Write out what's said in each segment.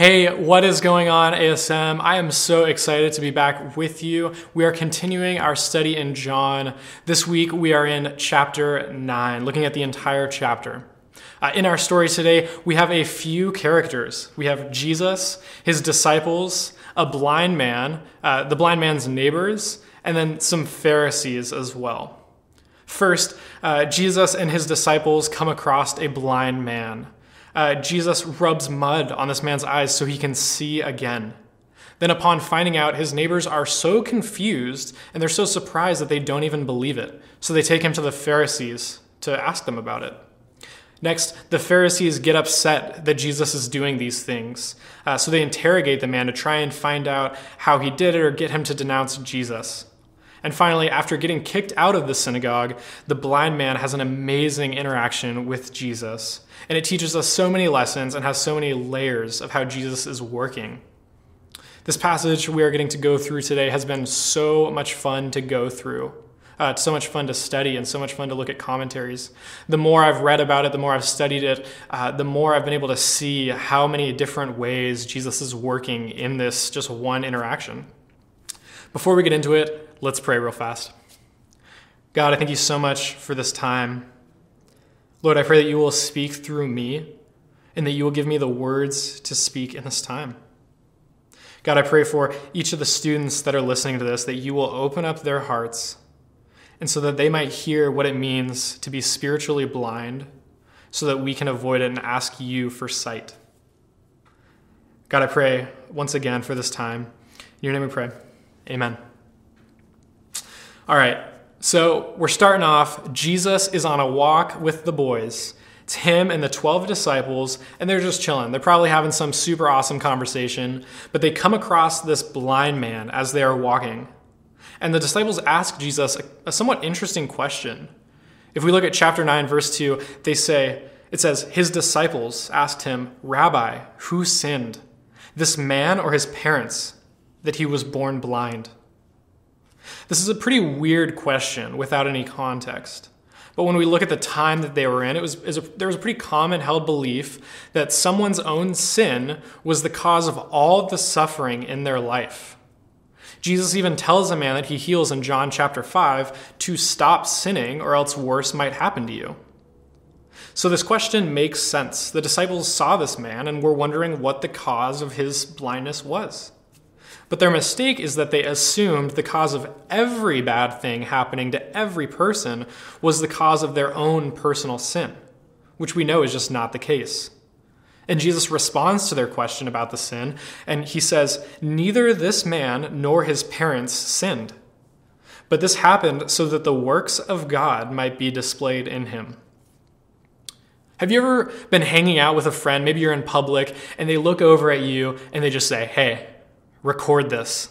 Hey, what is going on, ASM? I am so excited to be back with you. We are continuing our study in John. This week we are in chapter 9, looking at the entire chapter. Uh, in our story today, we have a few characters. We have Jesus, his disciples, a blind man, uh, the blind man's neighbors, and then some Pharisees as well. First, uh, Jesus and his disciples come across a blind man. Uh, Jesus rubs mud on this man's eyes so he can see again. Then, upon finding out, his neighbors are so confused and they're so surprised that they don't even believe it. So they take him to the Pharisees to ask them about it. Next, the Pharisees get upset that Jesus is doing these things. Uh, so they interrogate the man to try and find out how he did it or get him to denounce Jesus. And finally, after getting kicked out of the synagogue, the blind man has an amazing interaction with Jesus. And it teaches us so many lessons and has so many layers of how Jesus is working. This passage we are getting to go through today has been so much fun to go through. Uh, it's so much fun to study and so much fun to look at commentaries. The more I've read about it, the more I've studied it, uh, the more I've been able to see how many different ways Jesus is working in this just one interaction. Before we get into it, let's pray real fast. God, I thank you so much for this time. Lord, I pray that you will speak through me and that you will give me the words to speak in this time. God, I pray for each of the students that are listening to this that you will open up their hearts and so that they might hear what it means to be spiritually blind, so that we can avoid it and ask you for sight. God, I pray once again for this time. In your name we pray. Amen. All right, so we're starting off. Jesus is on a walk with the boys. It's him and the 12 disciples, and they're just chilling. They're probably having some super awesome conversation, but they come across this blind man as they are walking. And the disciples ask Jesus a, a somewhat interesting question. If we look at chapter 9, verse 2, they say, it says, His disciples asked him, Rabbi, who sinned, this man or his parents, that he was born blind? This is a pretty weird question without any context. But when we look at the time that they were in, it was, a, there was a pretty common held belief that someone's own sin was the cause of all the suffering in their life. Jesus even tells a man that he heals in John chapter 5 to stop sinning, or else worse might happen to you. So this question makes sense. The disciples saw this man and were wondering what the cause of his blindness was. But their mistake is that they assumed the cause of every bad thing happening to every person was the cause of their own personal sin, which we know is just not the case. And Jesus responds to their question about the sin, and he says, Neither this man nor his parents sinned. But this happened so that the works of God might be displayed in him. Have you ever been hanging out with a friend, maybe you're in public, and they look over at you and they just say, Hey, record this?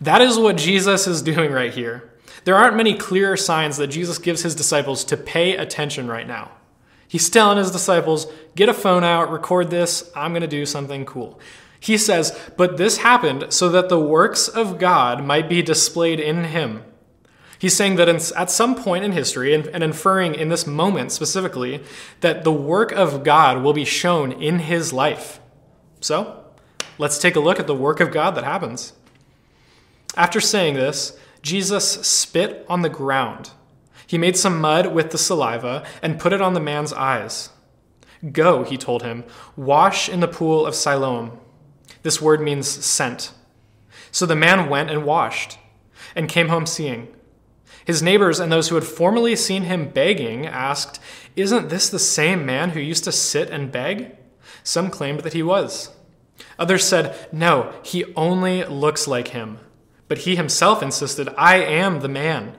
That is what Jesus is doing right here. There aren't many clearer signs that Jesus gives his disciples to pay attention right now. He's telling his disciples, get a phone out, record this, I'm going to do something cool. He says, But this happened so that the works of God might be displayed in him. He's saying that in, at some point in history, and, and inferring in this moment specifically, that the work of God will be shown in his life. So, let's take a look at the work of God that happens. After saying this, Jesus spit on the ground he made some mud with the saliva and put it on the man's eyes. Go, he told him, wash in the pool of Siloam. This word means sent. So the man went and washed and came home seeing. His neighbors and those who had formerly seen him begging asked, Isn't this the same man who used to sit and beg? Some claimed that he was. Others said, No, he only looks like him. But he himself insisted, I am the man.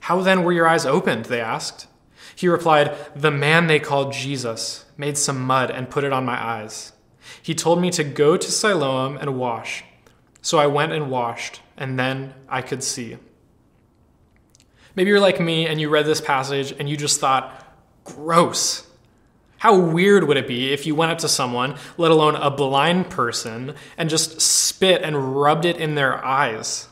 How then were your eyes opened? They asked. He replied, The man they called Jesus made some mud and put it on my eyes. He told me to go to Siloam and wash. So I went and washed, and then I could see. Maybe you're like me and you read this passage and you just thought, gross. How weird would it be if you went up to someone, let alone a blind person, and just spit and rubbed it in their eyes?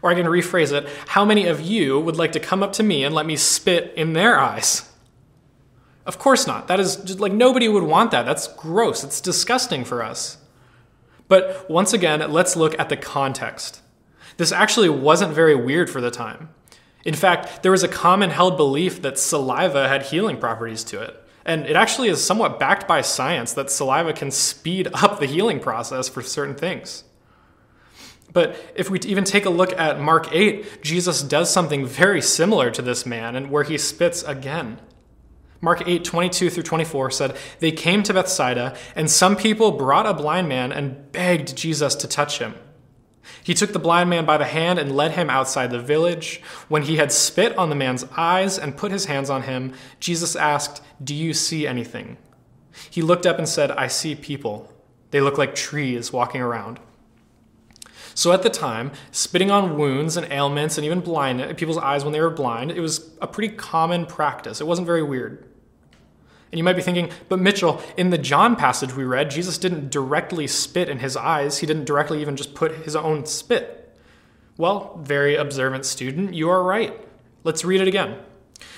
Or I can rephrase it how many of you would like to come up to me and let me spit in their eyes? Of course not. That is just like nobody would want that. That's gross. It's disgusting for us. But once again, let's look at the context. This actually wasn't very weird for the time. In fact, there was a common held belief that saliva had healing properties to it. And it actually is somewhat backed by science that saliva can speed up the healing process for certain things. But if we even take a look at Mark 8, Jesus does something very similar to this man and where he spits again. Mark 8, 22 through 24 said, They came to Bethsaida, and some people brought a blind man and begged Jesus to touch him. He took the blind man by the hand and led him outside the village. When he had spit on the man's eyes and put his hands on him, Jesus asked, Do you see anything? He looked up and said, I see people. They look like trees walking around. So at the time, spitting on wounds and ailments and even blind people's eyes when they were blind, it was a pretty common practice. It wasn't very weird. And you might be thinking, but Mitchell, in the John passage we read, Jesus didn't directly spit in his eyes. He didn't directly even just put his own spit. Well, very observant student, you are right. Let's read it again.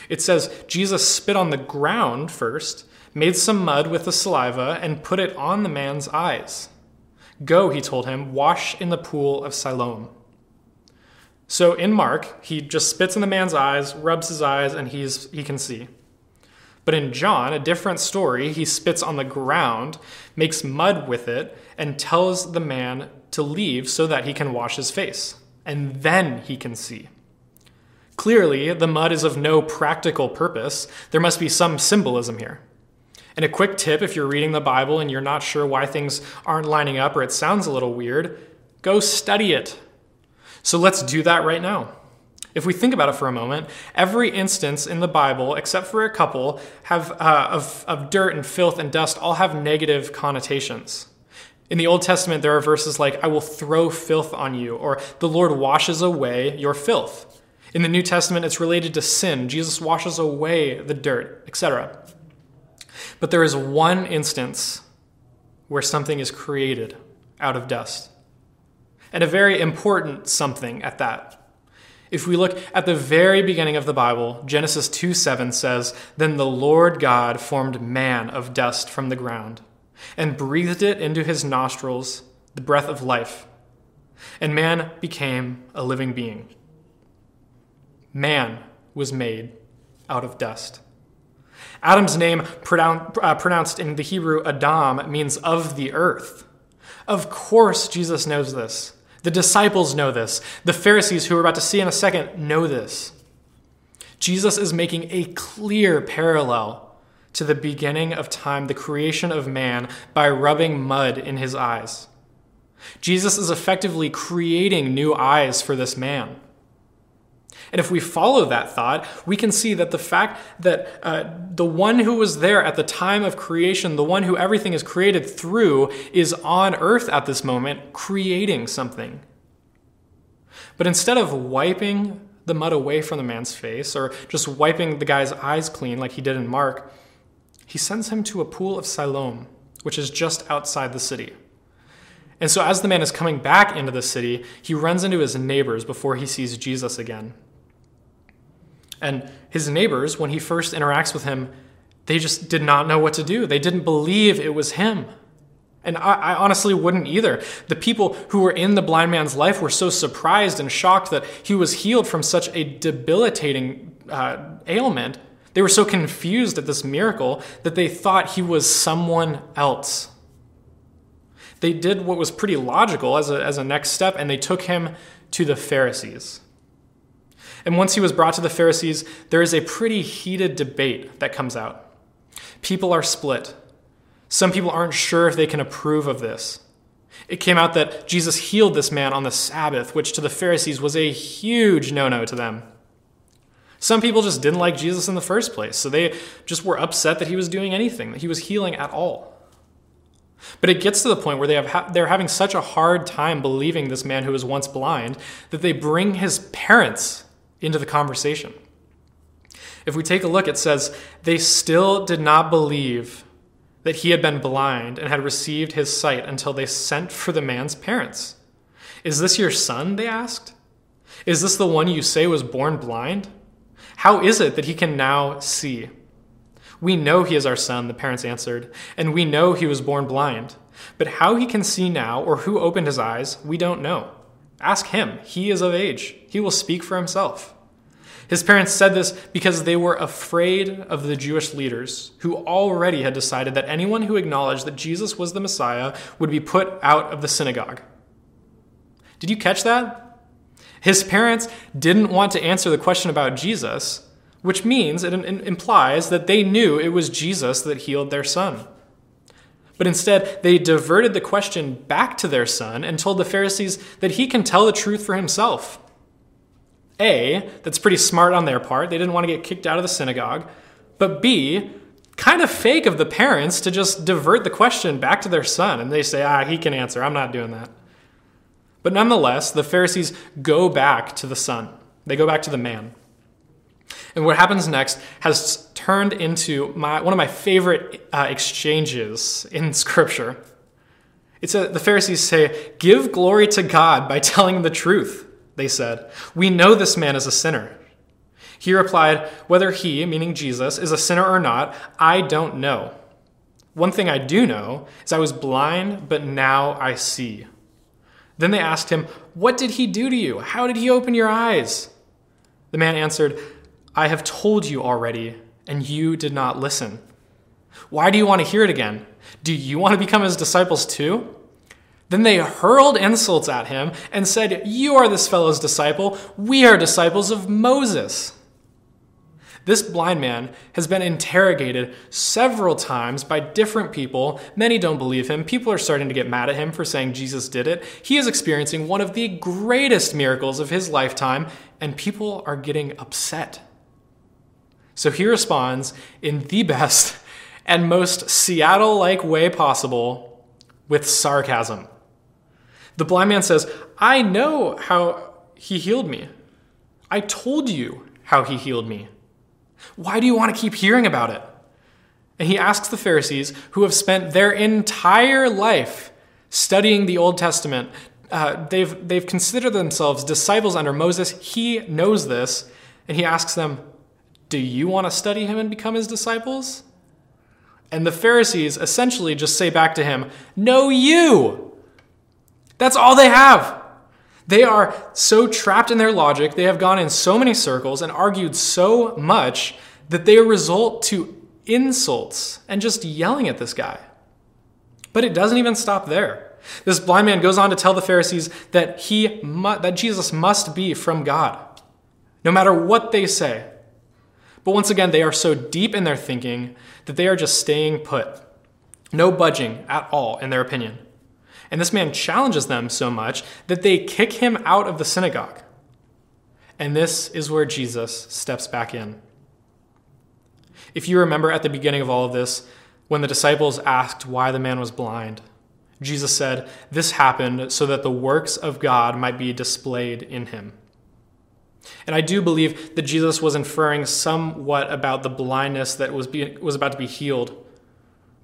It says, Jesus spit on the ground first, made some mud with the saliva, and put it on the man's eyes. Go, he told him, wash in the pool of Siloam. So in Mark, he just spits in the man's eyes, rubs his eyes, and he's, he can see. But in John, a different story, he spits on the ground, makes mud with it, and tells the man to leave so that he can wash his face. And then he can see. Clearly, the mud is of no practical purpose. There must be some symbolism here. And a quick tip if you're reading the Bible and you're not sure why things aren't lining up or it sounds a little weird, go study it. So let's do that right now. If we think about it for a moment, every instance in the Bible, except for a couple, have uh, of, of dirt and filth and dust all have negative connotations. In the Old Testament, there are verses like, I will throw filth on you, or the Lord washes away your filth. In the New Testament, it's related to sin. Jesus washes away the dirt, etc. But there is one instance where something is created out of dust, and a very important something at that. If we look at the very beginning of the Bible, Genesis 2 7 says, Then the Lord God formed man of dust from the ground, and breathed it into his nostrils, the breath of life. And man became a living being. Man was made out of dust. Adam's name, uh, pronounced in the Hebrew Adam, means of the earth. Of course, Jesus knows this. The disciples know this. The Pharisees, who we're about to see in a second, know this. Jesus is making a clear parallel to the beginning of time, the creation of man, by rubbing mud in his eyes. Jesus is effectively creating new eyes for this man. And if we follow that thought, we can see that the fact that uh, the one who was there at the time of creation, the one who everything is created through, is on earth at this moment, creating something. But instead of wiping the mud away from the man's face or just wiping the guy's eyes clean like he did in Mark, he sends him to a pool of Siloam, which is just outside the city. And so, as the man is coming back into the city, he runs into his neighbors before he sees Jesus again. And his neighbors, when he first interacts with him, they just did not know what to do. They didn't believe it was him. And I, I, honestly wouldn't either. The people who were in the blind man's life were so surprised and shocked that he was healed from such a debilitating uh, ailment. They were so confused at this miracle that they thought he was someone else. They did what was pretty logical as a, as a next step, and they took him to the Pharisees. And once he was brought to the Pharisees, there is a pretty heated debate that comes out. People are split. Some people aren't sure if they can approve of this. It came out that Jesus healed this man on the Sabbath, which to the Pharisees was a huge no no to them. Some people just didn't like Jesus in the first place, so they just were upset that he was doing anything, that he was healing at all. But it gets to the point where they have ha- they're having such a hard time believing this man who was once blind that they bring his parents into the conversation. If we take a look, it says, They still did not believe that he had been blind and had received his sight until they sent for the man's parents. Is this your son? They asked. Is this the one you say was born blind? How is it that he can now see? We know he is our son, the parents answered, and we know he was born blind. But how he can see now or who opened his eyes, we don't know. Ask him. He is of age. He will speak for himself. His parents said this because they were afraid of the Jewish leaders, who already had decided that anyone who acknowledged that Jesus was the Messiah would be put out of the synagogue. Did you catch that? His parents didn't want to answer the question about Jesus, which means it implies that they knew it was Jesus that healed their son. But instead, they diverted the question back to their son and told the Pharisees that he can tell the truth for himself. A, that's pretty smart on their part. They didn't want to get kicked out of the synagogue. But B, kind of fake of the parents to just divert the question back to their son. And they say, ah, he can answer. I'm not doing that. But nonetheless, the Pharisees go back to the son, they go back to the man. And what happens next has turned into my, one of my favorite uh, exchanges in Scripture. It's a, the Pharisees say, Give glory to God by telling the truth, they said. We know this man is a sinner. He replied, Whether he, meaning Jesus, is a sinner or not, I don't know. One thing I do know is I was blind, but now I see. Then they asked him, What did he do to you? How did he open your eyes? The man answered, I have told you already, and you did not listen. Why do you want to hear it again? Do you want to become his disciples too? Then they hurled insults at him and said, You are this fellow's disciple. We are disciples of Moses. This blind man has been interrogated several times by different people. Many don't believe him. People are starting to get mad at him for saying Jesus did it. He is experiencing one of the greatest miracles of his lifetime, and people are getting upset. So he responds in the best and most Seattle like way possible with sarcasm. The blind man says, I know how he healed me. I told you how he healed me. Why do you want to keep hearing about it? And he asks the Pharisees, who have spent their entire life studying the Old Testament, uh, they've, they've considered themselves disciples under Moses. He knows this, and he asks them, do you want to study him and become his disciples? And the Pharisees essentially just say back to him, No, you! That's all they have. They are so trapped in their logic, they have gone in so many circles and argued so much that they result to insults and just yelling at this guy. But it doesn't even stop there. This blind man goes on to tell the Pharisees that he mu- that Jesus must be from God. No matter what they say, but once again, they are so deep in their thinking that they are just staying put. No budging at all, in their opinion. And this man challenges them so much that they kick him out of the synagogue. And this is where Jesus steps back in. If you remember at the beginning of all of this, when the disciples asked why the man was blind, Jesus said, This happened so that the works of God might be displayed in him. And I do believe that Jesus was inferring somewhat about the blindness that was, being, was about to be healed.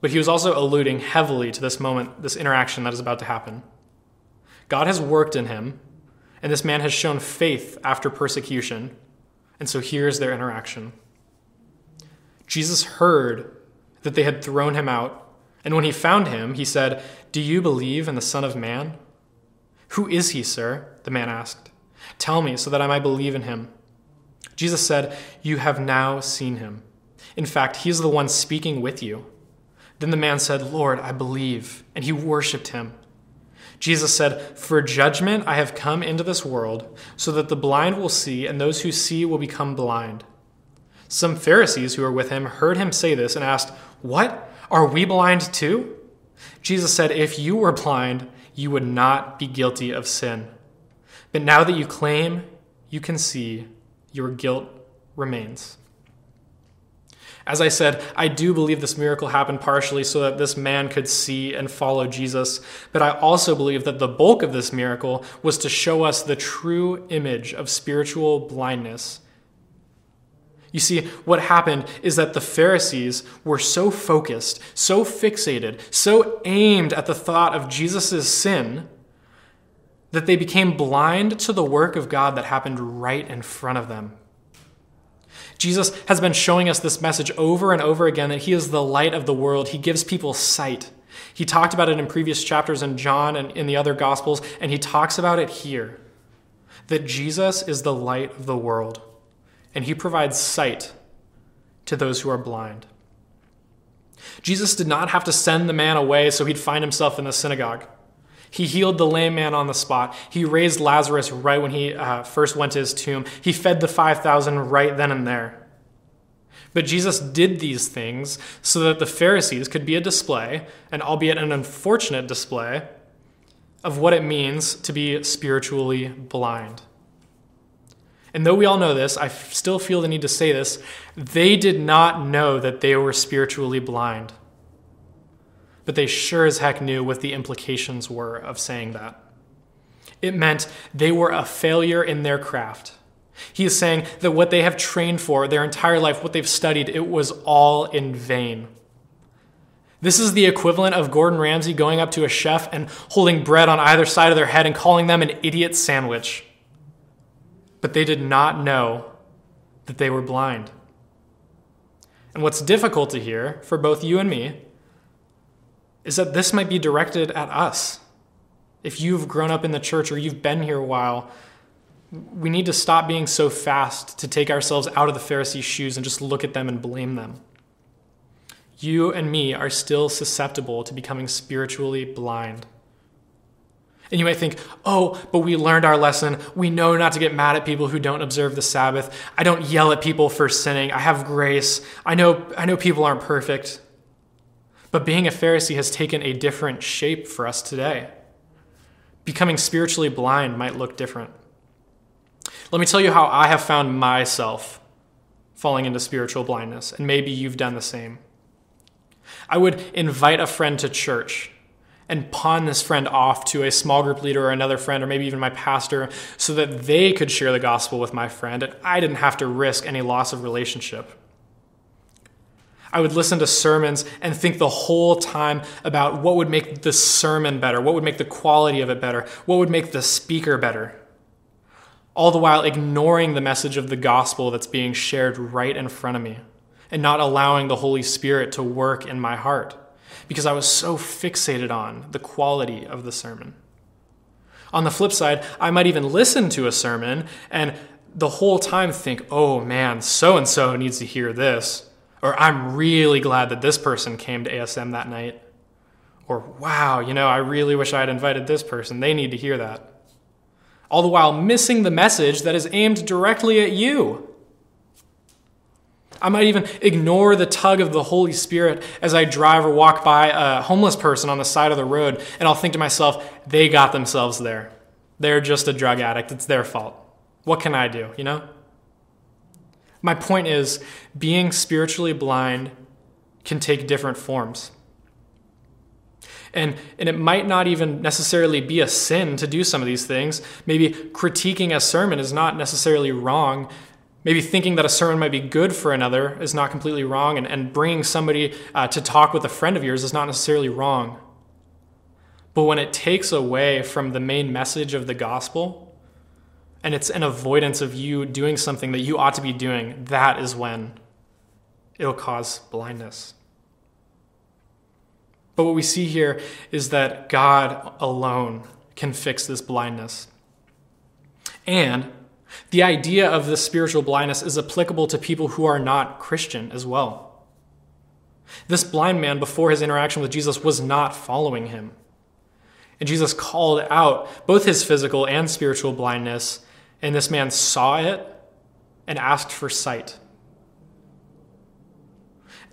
But he was also alluding heavily to this moment, this interaction that is about to happen. God has worked in him, and this man has shown faith after persecution. And so here's their interaction. Jesus heard that they had thrown him out, and when he found him, he said, Do you believe in the Son of Man? Who is he, sir? The man asked. Tell me so that I might believe in him. Jesus said, You have now seen him. In fact, he is the one speaking with you. Then the man said, Lord, I believe. And he worshiped him. Jesus said, For judgment I have come into this world, so that the blind will see, and those who see will become blind. Some Pharisees who were with him heard him say this and asked, What? Are we blind too? Jesus said, If you were blind, you would not be guilty of sin. But now that you claim you can see, your guilt remains. As I said, I do believe this miracle happened partially so that this man could see and follow Jesus, but I also believe that the bulk of this miracle was to show us the true image of spiritual blindness. You see, what happened is that the Pharisees were so focused, so fixated, so aimed at the thought of Jesus' sin that they became blind to the work of God that happened right in front of them. Jesus has been showing us this message over and over again that he is the light of the world. He gives people sight. He talked about it in previous chapters in John and in the other Gospels, and he talks about it here that Jesus is the light of the world, and he provides sight to those who are blind. Jesus did not have to send the man away so he'd find himself in the synagogue. He healed the lame man on the spot. He raised Lazarus right when he uh, first went to his tomb. He fed the 5,000 right then and there. But Jesus did these things so that the Pharisees could be a display, and albeit an unfortunate display, of what it means to be spiritually blind. And though we all know this, I still feel the need to say this. They did not know that they were spiritually blind. But they sure as heck knew what the implications were of saying that. It meant they were a failure in their craft. He is saying that what they have trained for their entire life, what they've studied, it was all in vain. This is the equivalent of Gordon Ramsay going up to a chef and holding bread on either side of their head and calling them an idiot sandwich but they did not know that they were blind. And what's difficult to hear for both you and me is that this might be directed at us. If you've grown up in the church or you've been here a while, we need to stop being so fast to take ourselves out of the Pharisees' shoes and just look at them and blame them. You and me are still susceptible to becoming spiritually blind. And you might think, oh, but we learned our lesson. We know not to get mad at people who don't observe the Sabbath. I don't yell at people for sinning. I have grace. I know, I know people aren't perfect. But being a Pharisee has taken a different shape for us today. Becoming spiritually blind might look different. Let me tell you how I have found myself falling into spiritual blindness, and maybe you've done the same. I would invite a friend to church and pawn this friend off to a small group leader or another friend or maybe even my pastor so that they could share the gospel with my friend and I didn't have to risk any loss of relationship. I would listen to sermons and think the whole time about what would make the sermon better, what would make the quality of it better, what would make the speaker better. All the while ignoring the message of the gospel that's being shared right in front of me and not allowing the Holy Spirit to work in my heart because I was so fixated on the quality of the sermon. On the flip side, I might even listen to a sermon and the whole time think, oh man, so and so needs to hear this. Or I'm really glad that this person came to ASM that night. Or wow, you know, I really wish I had invited this person. They need to hear that. All the while missing the message that is aimed directly at you. I might even ignore the tug of the Holy Spirit as I drive or walk by a homeless person on the side of the road, and I'll think to myself, they got themselves there. They're just a drug addict. It's their fault. What can I do, you know? My point is, being spiritually blind can take different forms. And, and it might not even necessarily be a sin to do some of these things. Maybe critiquing a sermon is not necessarily wrong Maybe thinking that a sermon might be good for another is not completely wrong, and, and bringing somebody uh, to talk with a friend of yours is not necessarily wrong. But when it takes away from the main message of the gospel, and it's an avoidance of you doing something that you ought to be doing, that is when it'll cause blindness. But what we see here is that God alone can fix this blindness. And the idea of this spiritual blindness is applicable to people who are not Christian as well. This blind man, before his interaction with Jesus, was not following him. And Jesus called out both his physical and spiritual blindness, and this man saw it and asked for sight.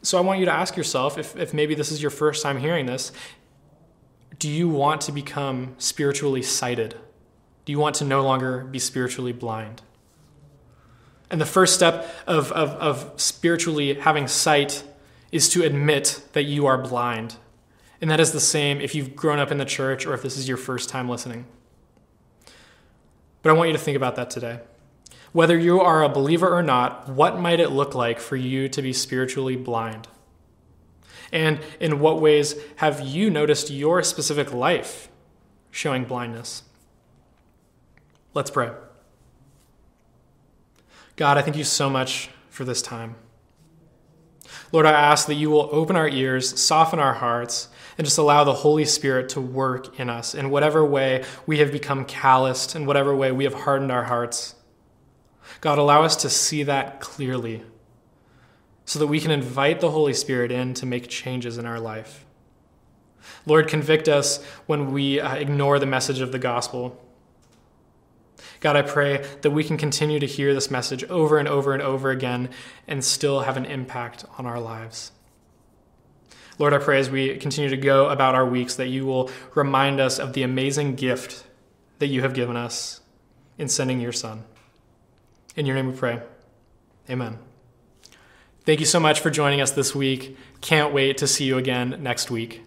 So I want you to ask yourself if, if maybe this is your first time hearing this do you want to become spiritually sighted? Do you want to no longer be spiritually blind? And the first step of, of, of spiritually having sight is to admit that you are blind. And that is the same if you've grown up in the church or if this is your first time listening. But I want you to think about that today. Whether you are a believer or not, what might it look like for you to be spiritually blind? And in what ways have you noticed your specific life showing blindness? Let's pray. God, I thank you so much for this time. Lord, I ask that you will open our ears, soften our hearts, and just allow the Holy Spirit to work in us in whatever way we have become calloused, in whatever way we have hardened our hearts. God, allow us to see that clearly so that we can invite the Holy Spirit in to make changes in our life. Lord, convict us when we uh, ignore the message of the gospel. God, I pray that we can continue to hear this message over and over and over again and still have an impact on our lives. Lord, I pray as we continue to go about our weeks that you will remind us of the amazing gift that you have given us in sending your Son. In your name we pray. Amen. Thank you so much for joining us this week. Can't wait to see you again next week.